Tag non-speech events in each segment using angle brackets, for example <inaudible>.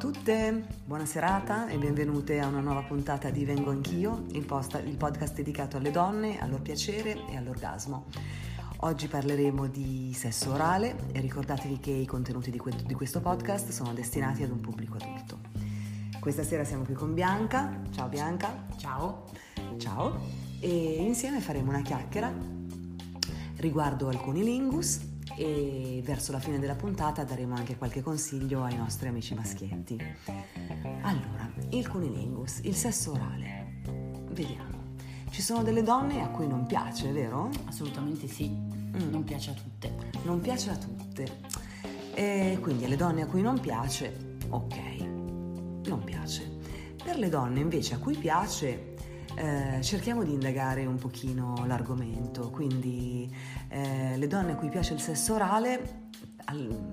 tutte, buona serata e benvenute a una nuova puntata di Vengo Anch'io, il, post, il podcast dedicato alle donne, al loro piacere e all'orgasmo. Oggi parleremo di sesso orale e ricordatevi che i contenuti di questo podcast sono destinati ad un pubblico adulto. Questa sera siamo qui con Bianca. Ciao Bianca. Ciao. Ciao. E insieme faremo una chiacchiera riguardo alcuni lingus e verso la fine della puntata daremo anche qualche consiglio ai nostri amici maschietti. Allora, il cunilingus, il sesso orale. Vediamo. Ci sono delle donne a cui non piace, vero? Assolutamente sì, mm. non piace a tutte. Non piace a tutte. E quindi alle donne a cui non piace, ok, non piace. Per le donne invece a cui piace, eh, cerchiamo di indagare un pochino l'argomento, quindi eh, le donne a cui piace il sesso orale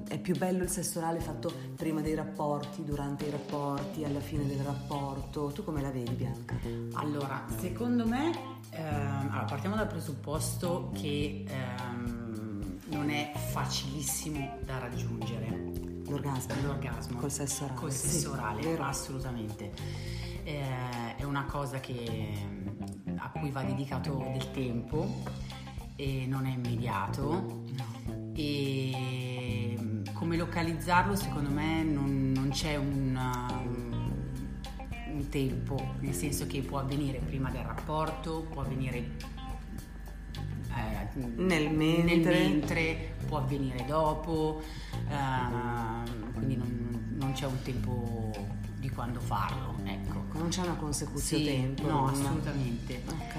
è più bello il sesso orale fatto prima dei rapporti, durante i rapporti, alla fine del rapporto. Tu come la vedi, Bianca? Allora, secondo me, ehm, allora, partiamo dal presupposto che ehm, non è facilissimo da raggiungere. L'orgasmo? L'orgasmo. Col sesso orale. Col sesso orale, sì, assolutamente eh, è una cosa che, a cui va dedicato del tempo e non è immediato e come localizzarlo secondo me non, non c'è un, un tempo, nel senso che può avvenire prima del rapporto, può avvenire eh, nel, mentre. nel, mentre. può avvenire dopo, eh, quindi non, non, c'è un tempo di quando farlo. Ecco. Non c'è una consecuzione sì, tempo? No, assolutamente. Ok.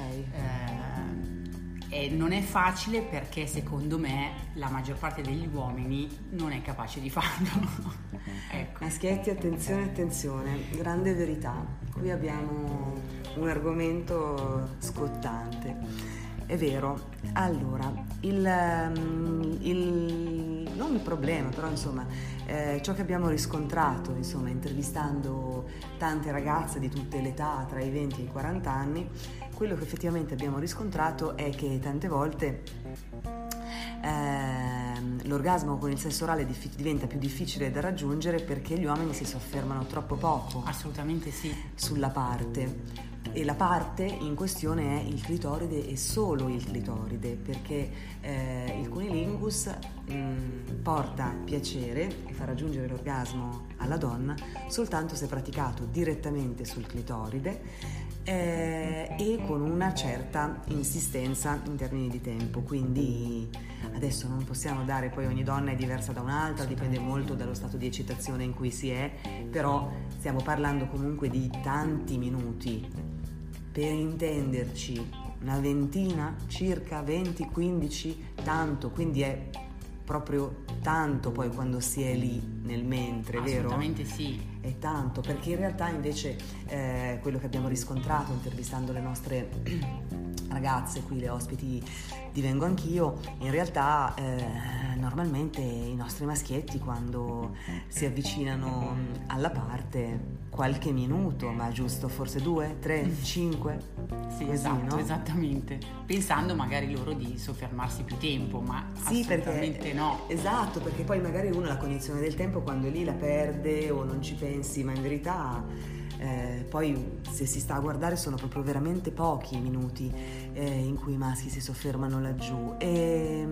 Eh, non è facile perché secondo me la maggior parte degli uomini non è capace di farlo. <laughs> ecco. Maschietti, attenzione, attenzione, grande verità. Qui abbiamo un argomento scottante. È vero. Allora, il, ehm, il, non il problema, però insomma, eh, ciò che abbiamo riscontrato, insomma, intervistando tante ragazze di tutte le età, tra i 20 e i 40 anni, quello che effettivamente abbiamo riscontrato è che tante volte eh, l'orgasmo con il sesso orale dif- diventa più difficile da raggiungere perché gli uomini si soffermano troppo poco. Assolutamente sì. Sulla parte e la parte in questione è il clitoride e solo il clitoride perché eh, il cunilingus mh, mm, porta piacere e fa raggiungere l'orgasmo alla donna soltanto se praticato direttamente sul clitoride eh, e con una certa insistenza in termini di tempo. Quindi adesso non possiamo dare poi ogni donna è diversa da un'altra dipende molto dallo stato di eccitazione in cui si è però stiamo parlando comunque di tanti minuti per intenderci una ventina, circa 20, 15, tanto, quindi è proprio tanto poi quando si è lì nel mentre, vero? Assolutamente sì. È tanto, perché in realtà invece eh, quello che abbiamo riscontrato intervistando le nostre ragazze, qui le ospiti di Vengo Anch'io, in realtà eh, normalmente i nostri maschietti quando si avvicinano alla parte qualche minuto, ma giusto forse due, tre, cinque? Sì, così, esatto, no? esattamente. Pensando magari loro di soffermarsi più tempo, ma sì, assolutamente perché, no. Esatto, perché poi magari uno la cognizione del tempo quando lì la perde o non ci pensi, ma in verità eh, poi se si sta a guardare sono proprio veramente pochi i minuti eh, in cui i maschi si soffermano laggiù e,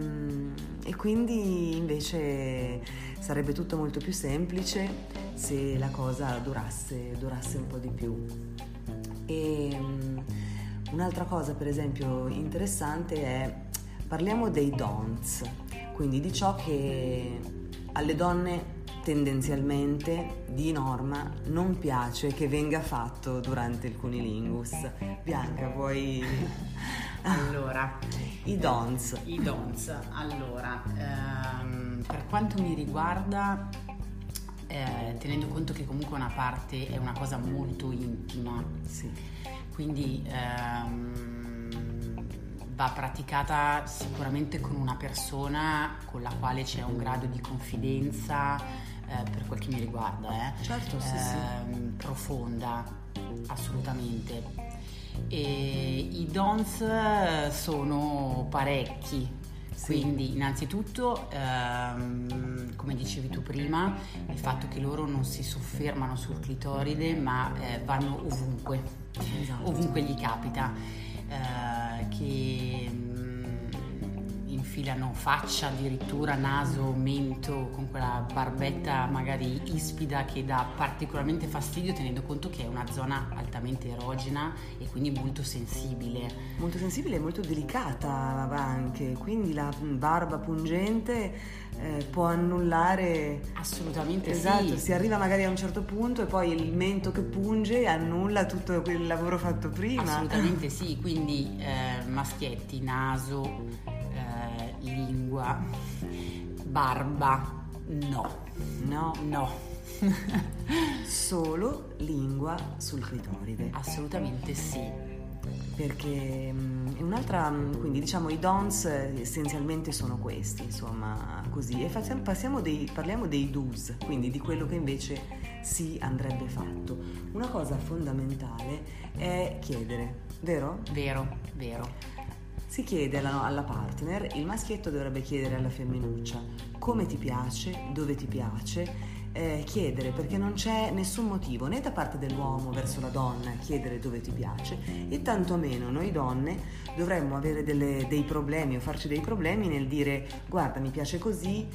e quindi invece sarebbe tutto molto più semplice se la cosa durasse, durasse un po' di più. E, un'altra cosa per esempio interessante è parliamo dei don'ts, quindi di ciò che alle donne tendenzialmente di norma non piace che venga fatto durante il cunilingus. Bianca, vuoi... <laughs> Allora, i dons. I dons. Allora, ehm, per quanto mi riguarda, eh, tenendo conto che comunque una parte è una cosa molto intima Sì. Quindi ehm, va praticata sicuramente con una persona con la quale c'è un grado di confidenza, eh, per quel che mi riguarda, eh, certo, sì, sì. Ehm, profonda, assolutamente. E I dons sono parecchi, quindi innanzitutto, ehm, come dicevi tu prima, il fatto che loro non si soffermano sul clitoride ma eh, vanno ovunque, esatto. ovunque gli capita, eh, che infilano faccia, addirittura naso, mento, con quella barbetta magari ispida che dà particolarmente fastidio tenendo conto che è una zona altamente erogena e quindi molto sensibile. Molto sensibile e molto delicata anche, quindi la barba pungente eh, può annullare assolutamente esatto, sì. si arriva magari a un certo punto e poi il mento che punge annulla tutto quel lavoro fatto prima assolutamente <laughs> sì quindi eh, maschietti naso lingua, barba, no. No. No. <laughs> Solo lingua sul clitoride. Assolutamente sì. Perché è un'altra, quindi diciamo i dons essenzialmente sono questi, insomma, così. E facciamo, passiamo dei, parliamo dei do's, quindi di quello che invece si andrebbe fatto. Una cosa fondamentale è chiedere, vero? Vero, vero. Si chiede alla, alla, partner, il maschietto dovrebbe chiedere alla femminuccia come ti piace, dove ti piace, eh, chiedere perché non c'è nessun motivo né da parte dell'uomo verso la donna chiedere dove ti piace e tantomeno noi donne dovremmo avere delle, dei problemi o farci dei problemi nel dire guarda mi piace così,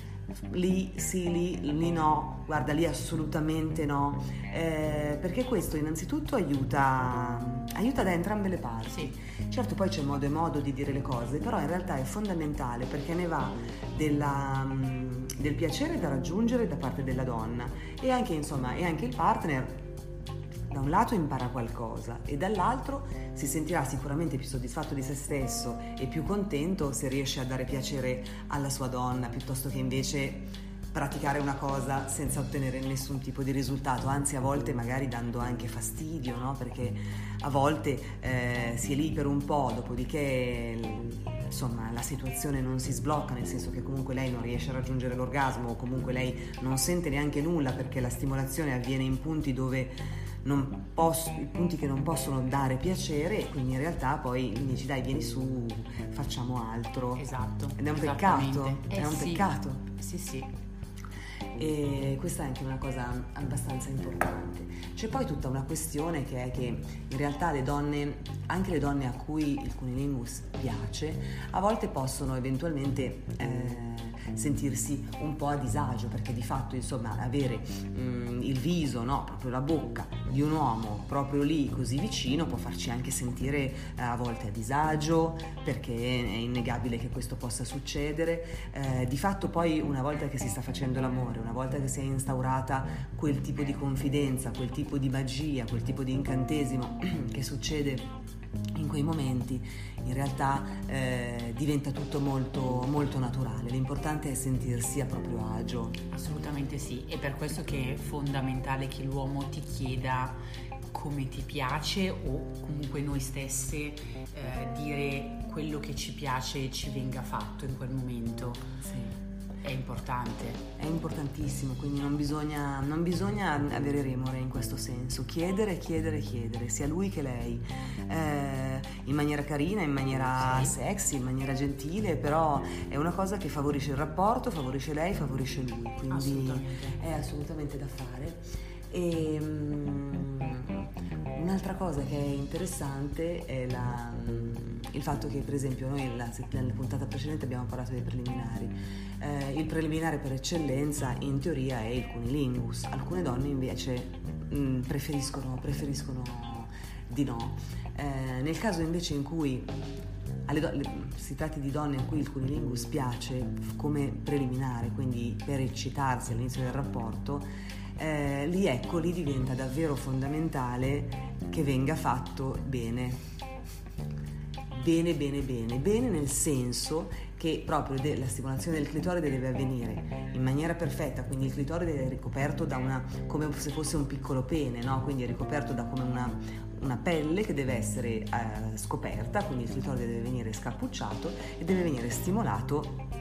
lì sì, lì, lì no, guarda lì assolutamente no, eh, perché questo innanzitutto aiuta, aiuta da entrambe le parti. Sì. Certo poi c'è modo e modo di dire le cose, però in realtà è fondamentale perché ne va della, mm, del piacere da raggiungere da parte della donna e anche, insomma, e anche il partner da un lato impara qualcosa e dall'altro si sentirà sicuramente più soddisfatto di se stesso e più contento se riesce a dare piacere alla sua donna piuttosto che invece praticare una cosa senza ottenere nessun tipo di risultato, anzi a volte magari dando anche fastidio, no? perché a volte eh, si è lì per un po', dopodiché insomma la situazione non si sblocca, nel senso che comunque lei non riesce a raggiungere l'orgasmo o comunque lei non sente neanche nulla perché la stimolazione avviene in punti dove posso, i punti che non possono dare piacere e quindi in realtà poi mi dici dai vieni su, facciamo altro. Esatto. Ed è un peccato, eh è un sì. peccato. Sì, sì e questa è anche una cosa abbastanza importante. C'è poi tutta una questione che è che in realtà le donne, anche le donne a cui il cunilingus piace, a volte possono eventualmente eh, sentirsi un po' a disagio perché di fatto insomma avere mm, il viso, no, proprio la bocca di un uomo proprio lì così vicino può farci anche sentire eh, a volte a disagio perché è innegabile che questo possa succedere. Eh, di fatto poi una volta che si sta facendo l'amore, una volta che si è instaurata quel tipo di confidenza, quel tipo di magia, quel tipo di incantesimo <clears throat> che succede in quei momenti in realtà eh, diventa tutto molto, molto naturale. L'importante è sentirsi a proprio agio. Assolutamente sì, è per questo che è fondamentale che l'uomo ti chieda come ti piace o comunque noi stesse eh, dire quello che ci piace e ci venga fatto in quel momento. Sì. È importante. È importantissimo, quindi non bisogna, non bisogna, avere remore in questo senso. Chiedere, chiedere, chiedere, sia lui che lei. Eh, in maniera carina, in maniera sì. sexy, in maniera gentile, però è una cosa che favorisce il rapporto, favorisce lei, favorisce lui. Quindi assolutamente. è assolutamente da fare. E, um, un'altra cosa che è interessante è la, il fatto che per esempio noi nella, puntata precedente abbiamo parlato dei preliminari. Eh, il preliminare per eccellenza in teoria è il cunilingus, alcune donne invece mh, mm, preferiscono, preferiscono, di no. Eh, nel caso invece in cui do- si tratti di donne a cui il cunilingus piace come preliminare, quindi per eccitarsi all'inizio del rapporto, eh, lì ecco, lì diventa davvero fondamentale che venga fatto bene. Bene, bene, bene, bene nel senso che proprio de- la stimolazione del clitoride deve avvenire in maniera perfetta, quindi il clitoride è ricoperto da una, come se fosse un piccolo pene, no? quindi è ricoperto da come una, una pelle che deve essere eh, scoperta, quindi il clitoride deve venire scappucciato e deve venire stimolato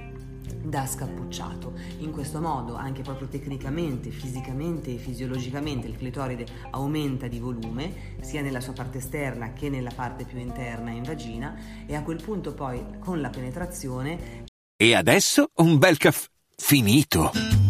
da scappucciato. In questo modo, anche proprio tecnicamente, fisicamente e fisiologicamente, il clitoride aumenta di volume sia nella sua parte esterna che nella parte più interna in vagina e a quel punto poi con la penetrazione. E adesso un bel caffè finito.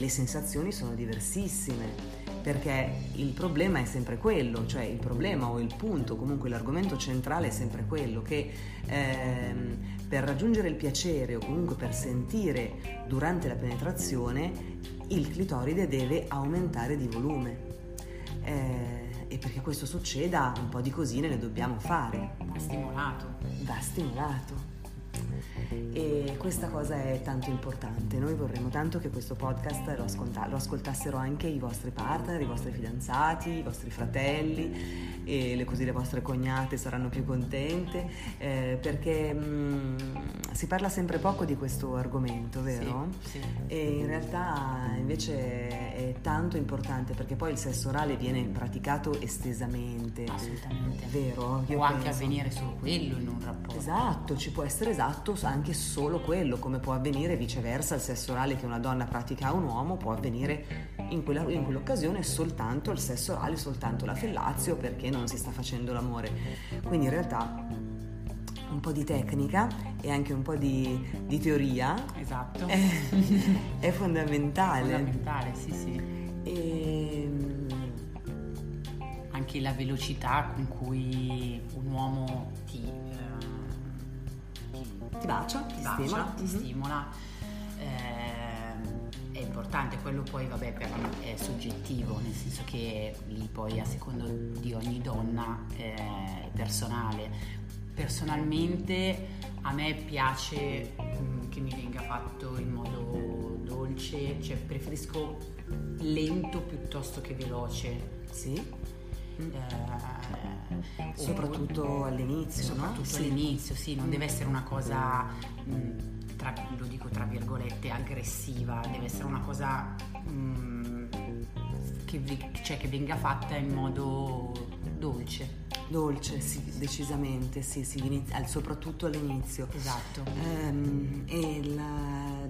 Le sensazioni sono diversissime perché il problema è sempre quello, cioè il problema o il punto, comunque l'argomento centrale è sempre quello che ehm, per raggiungere il piacere o comunque per sentire durante la penetrazione il clitoride deve aumentare di volume. Eh, e perché questo succeda un po' di cosine le dobbiamo fare. Va stimolato. Va stimolato e questa cosa è tanto importante. Noi vorremmo tanto che questo podcast lo, ascolta- lo ascoltassero anche i vostri partner, i vostri fidanzati, i vostri fratelli e le, così le vostre cognate saranno più contente eh, perché mh, mm, si parla sempre poco di questo argomento, vero? Sì, sì. E in realtà invece è tanto importante perché poi il sesso orale viene praticato estesamente. Assolutamente. Vero? Io Può penso. anche avvenire solo quello in un rapporto. Esatto, ci può essere esatto anche solo quello, come può avvenire viceversa il sesso orale che una donna pratica a un uomo, può avvenire in, quella, in quell'occasione soltanto il sesso orale, soltanto la fellazio perché non si sta facendo l'amore. Quindi in realtà un po' di tecnica e anche un po' di, di teoria esatto. è, <laughs> è fondamentale. Fondamentale, sì, sì. E, ehm, anche la velocità con cui un uomo ti ti bacia, ti, bacia, stimola. Ti mm-hmm. stimola. Eh, è importante, quello poi vabbè è soggettivo, nel senso che lì poi a secondo di ogni donna eh, è personale. Personalmente a me piace mh, mm, che mi venga fatto in modo dolce, cioè preferisco lento piuttosto che veloce. Sì. Eh, soprattutto all'inizio, soprattutto no? sì. all'inizio, sì, non deve essere una cosa, mh, tra, lo dico tra virgolette, aggressiva, deve essere una cosa mh, che, cioè, che venga fatta in modo dolce. Dolce, sì, decisamente, sì, sì, soprattutto all'inizio. Esatto. Ehm, e la,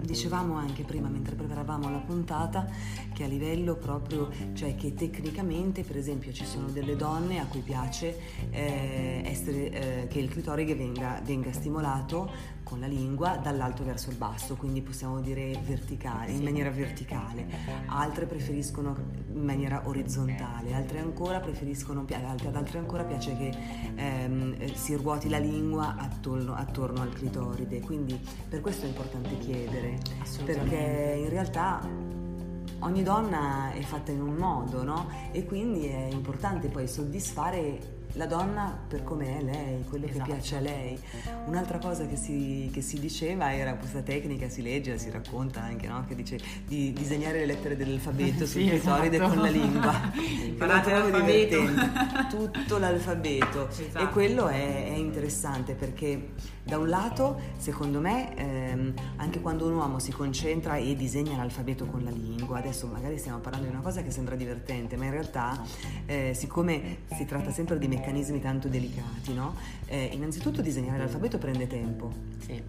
dicevamo anche prima, mentre preparavamo la puntata, che a livello proprio, cioè che tecnicamente, per esempio, ci sono delle donne a cui piace eh, essere, eh, che il clitoride venga, venga stimolato con la lingua dall'alto verso il basso, quindi possiamo dire verticale, in maniera verticale. Altre preferiscono in maniera orizzontale, altre ancora preferiscono, ad altre ancora piace che ehm, si ruoti la lingua attorno, attorno, al clitoride, quindi per questo è importante chiedere, perché in realtà ogni donna è fatta in un modo, no? E quindi è importante poi soddisfare la donna per come è lei, quello esatto. che piace a lei. Un'altra cosa che si, che si, diceva era questa tecnica, si legge, si racconta anche, no? che dice di disegnare le lettere dell'alfabeto <laughs> sul clitoride esatto. con la lingua. <laughs> Imparate l'alfabeto. <laughs> Tutto l'alfabeto. Esatto. E quello è, è, interessante perché da un lato, secondo me, ehm, anche quando un uomo si concentra e disegna l'alfabeto con la lingua, adesso magari stiamo parlando di una cosa che sembra divertente, ma in realtà, eh, siccome si tratta sempre di meccanismi meccanismi tanto delicati, no? Eh, innanzitutto disegnare l'alfabeto prende tempo. Sì.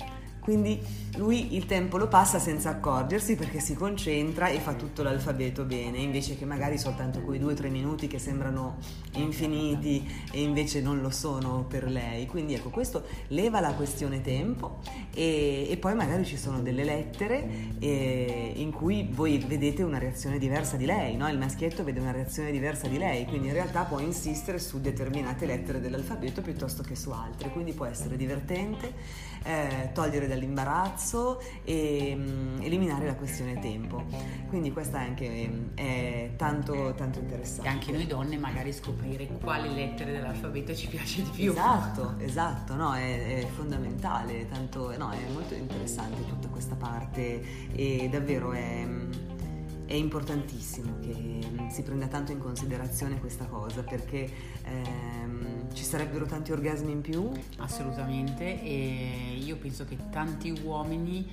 Quindi lui il tempo lo passa senza accorgersi perché si concentra e fa tutto l'alfabeto bene, invece che magari soltanto quei due o tre minuti che sembrano infiniti e invece non lo sono per lei. Quindi ecco, questo leva la questione tempo e, e poi magari ci sono delle lettere eh, in cui voi vedete una reazione diversa di lei, no? il maschietto vede una reazione diversa di lei, quindi in realtà può insistere su determinate lettere dell'alfabeto piuttosto che su altre, quindi può essere divertente, eh, togliere dall'imbarazzo e mh, eliminare la questione tempo. Quindi questa è anche è tanto, tanto interessante. E anche noi donne magari scoprire quali lettere dell'alfabeto ci piace di più. Esatto, esatto, no, è, è fondamentale, tanto, no, è molto interessante tutta questa parte e davvero è è importantissimo che si prenda tanto in considerazione questa cosa perché ehm, ci sarebbero tanti orgasmi in più. Assolutamente e io penso che tanti uomini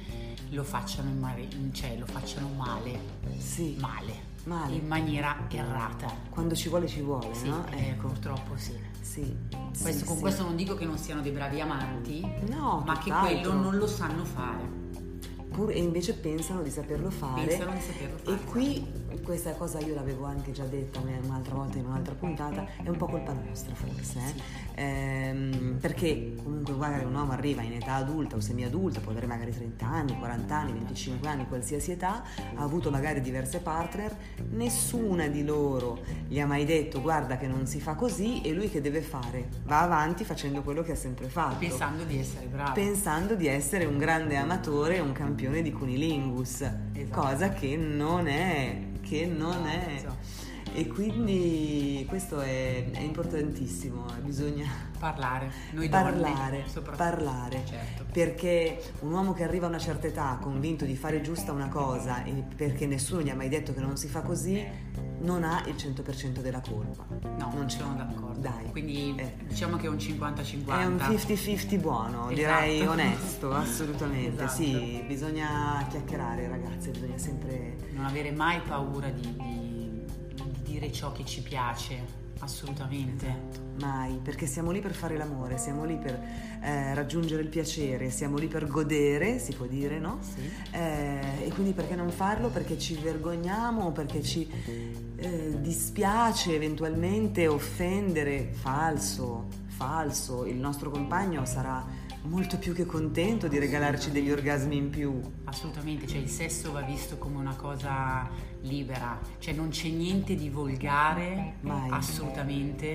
lo facciano, in mare, cioè, lo facciano male. Sì. Male. Male. In maniera errata. Quando ci vuole ci vuole, sì, no? Eh, ecco. Purtroppo sì. Sì. Questo, sì, con sì. questo non dico che non siano dei bravi amanti, no, ma che quello non lo sanno fare. Pur, e invece pensano di saperlo fare. Pensano di saperlo fare. E qui questa cosa io l'avevo anche già detta un'altra volta in un'altra puntata, è un po' colpa nostra forse, eh? Sì. Ehm, perché comunque magari un uomo arriva in età adulta o semi-adulta, può avere magari 30 anni, 40 anni, 25 anni, qualsiasi età, ha avuto magari diverse partner, nessuna di loro gli ha mai detto guarda che non si fa così e lui che deve fare? Va avanti facendo quello che ha sempre fatto. Pensando di essere bravo. Pensando di essere un grande amatore un campione di cunilingus, Esatto. cosa che non è, che non è. E quindi questo è, è importantissimo, bisogna Parlare. Noi parlare, donne, parlare. Certo. Perché un uomo che arriva a una certa età convinto di fare giusta una cosa e perché nessuno gli ha mai detto che non si fa così, non ha il 100% della colpa. No, non sono d'accordo. Dai. Quindi Eh. diciamo che è un 50-50. È un 50-50 buono, Esatto. direi onesto, assolutamente. Esatto. Sì, bisogna chiacchierare ragazze, bisogna sempre... Non avere mai paura di- di dire ciò che ci piace, assolutamente. Mai, perché siamo lì per fare l'amore, siamo lì per eh, raggiungere il piacere, siamo lì per godere, si può dire, no? Sì. Eh, e quindi perché non farlo? Perché ci vergogniamo, perché ci eh, dispiace eventualmente offendere? Falso, falso, il nostro compagno sarà molto più che contento di regalarci degli orgasmi in più. Assolutamente, cioè il sesso va visto come una cosa libera, cioè non c'è niente di volgare, Mai. assolutamente,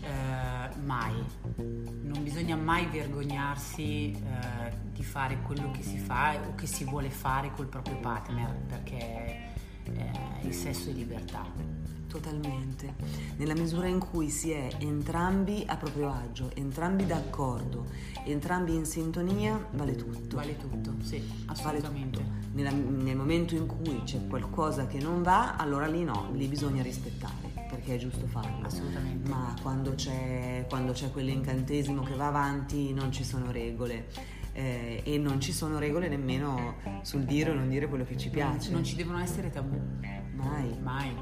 eh, mai. Non bisogna mai vergognarsi eh, di fare quello che si fa o che si vuole fare col proprio partner, perché eh, il sesso è libertà. Totalmente, nella misura in cui si è entrambi a proprio agio, entrambi d'accordo, entrambi in sintonia, vale tutto. Vale tutto, sì, Vale assolutamente. tutto. Nella- nel momento in cui c'è qualcosa che non va, allora lì no, lì bisogna rispettare, perché è giusto farlo. Assolutamente. Ma quando c'è, quando c'è quell'incantesimo che va avanti non ci sono regole. Eh, e non ci sono regole nemmeno sul dire o non dire quello che ci piace. Non ci devono essere tabù, Mai. mai.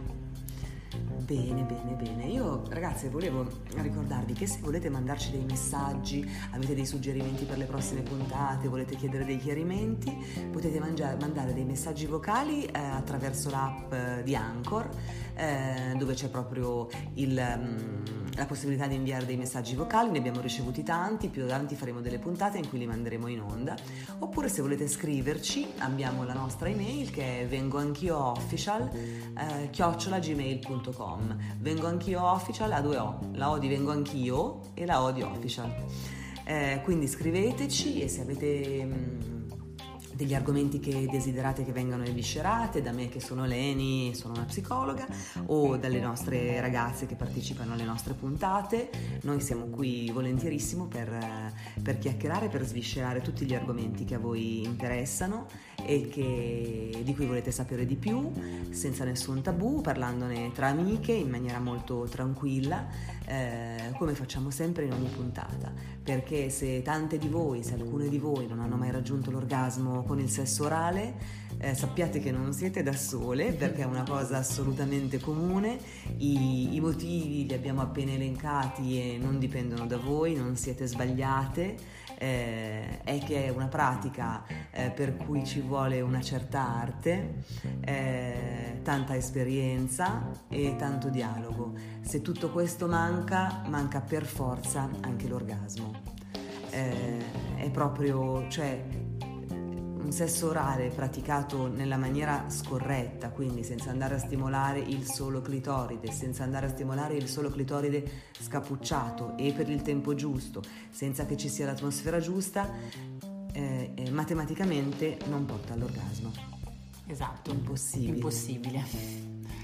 Bene, bene, bene. Io ragazze volevo ricordarvi che se volete mandarci dei messaggi, avete dei suggerimenti per le prossime puntate, volete chiedere dei chiarimenti, potete mangia- mandare dei messaggi vocali eh, attraverso l'app eh, di Anchor, eh, dove c'è proprio il, mm, la possibilità di inviare dei messaggi vocali. Ne abbiamo ricevuti tanti, più avanti faremo delle puntate in cui li manderemo in onda. Oppure se volete scriverci, abbiamo la nostra email che è vengoanch'ioofficial eh, chiocciolagmail.com vengo anch'io official a due O la O di vengo anch'io e la O di official Eh, quindi scriveteci e se avete mm, degli argomenti che desiderate che vengano eviscerate da me che sono Leni, sono una psicologa o dalle nostre ragazze che partecipano alle nostre puntate. Noi siamo qui volentierissimo per, per chiacchierare, per sviscerare tutti gli argomenti che a voi interessano e che- di cui volete sapere di più senza nessun tabù, parlandone tra amiche in maniera molto tranquilla, eh, come facciamo sempre in ogni puntata. Perché se tante di voi, se alcune di voi non hanno mai raggiunto l'orgasmo con il sesso orale, eh, sappiate che non siete da sole perché è una cosa assolutamente comune, I, i motivi li abbiamo appena elencati e non dipendono da voi, non siete sbagliate, eh, è che è una pratica eh, per cui ci vuole una certa arte, eh, tanta esperienza e tanto dialogo. Se tutto questo manca, manca per forza anche l'orgasmo. Eh, è proprio, cioè, un sesso orale praticato nella maniera scorretta, quindi senza andare a stimolare il solo clitoride, senza andare a stimolare il solo clitoride scappucciato e per il tempo giusto, senza che ci sia l'atmosfera giusta, eh, eh, matematicamente non porta all'orgasmo. Esatto. Impossibile. Impossibile.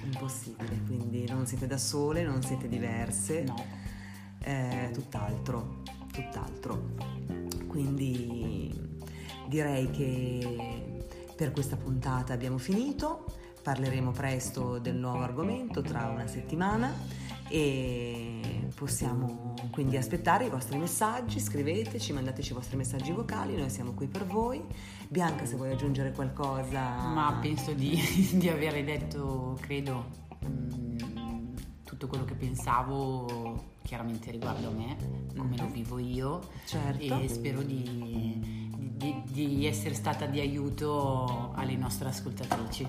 Impossibile, quindi non siete da sole, non siete diverse. No. Eh, tutt'altro, tutt'altro. Quindi direi che per questa puntata abbiamo finito. Parleremo presto del nuovo argomento tra una settimana e possiamo quindi aspettare i vostri messaggi, scriveteci, mandateci i vostri messaggi vocali, noi siamo qui per voi. Bianca, se vuoi aggiungere qualcosa. Ma penso di, <laughs> di avere detto, credo, mh, tutto quello che pensavo chiaramente riguardo a me, come lo vivo io Certo. e spero di, di- di essere stata di aiuto alle nostre ascoltatrici.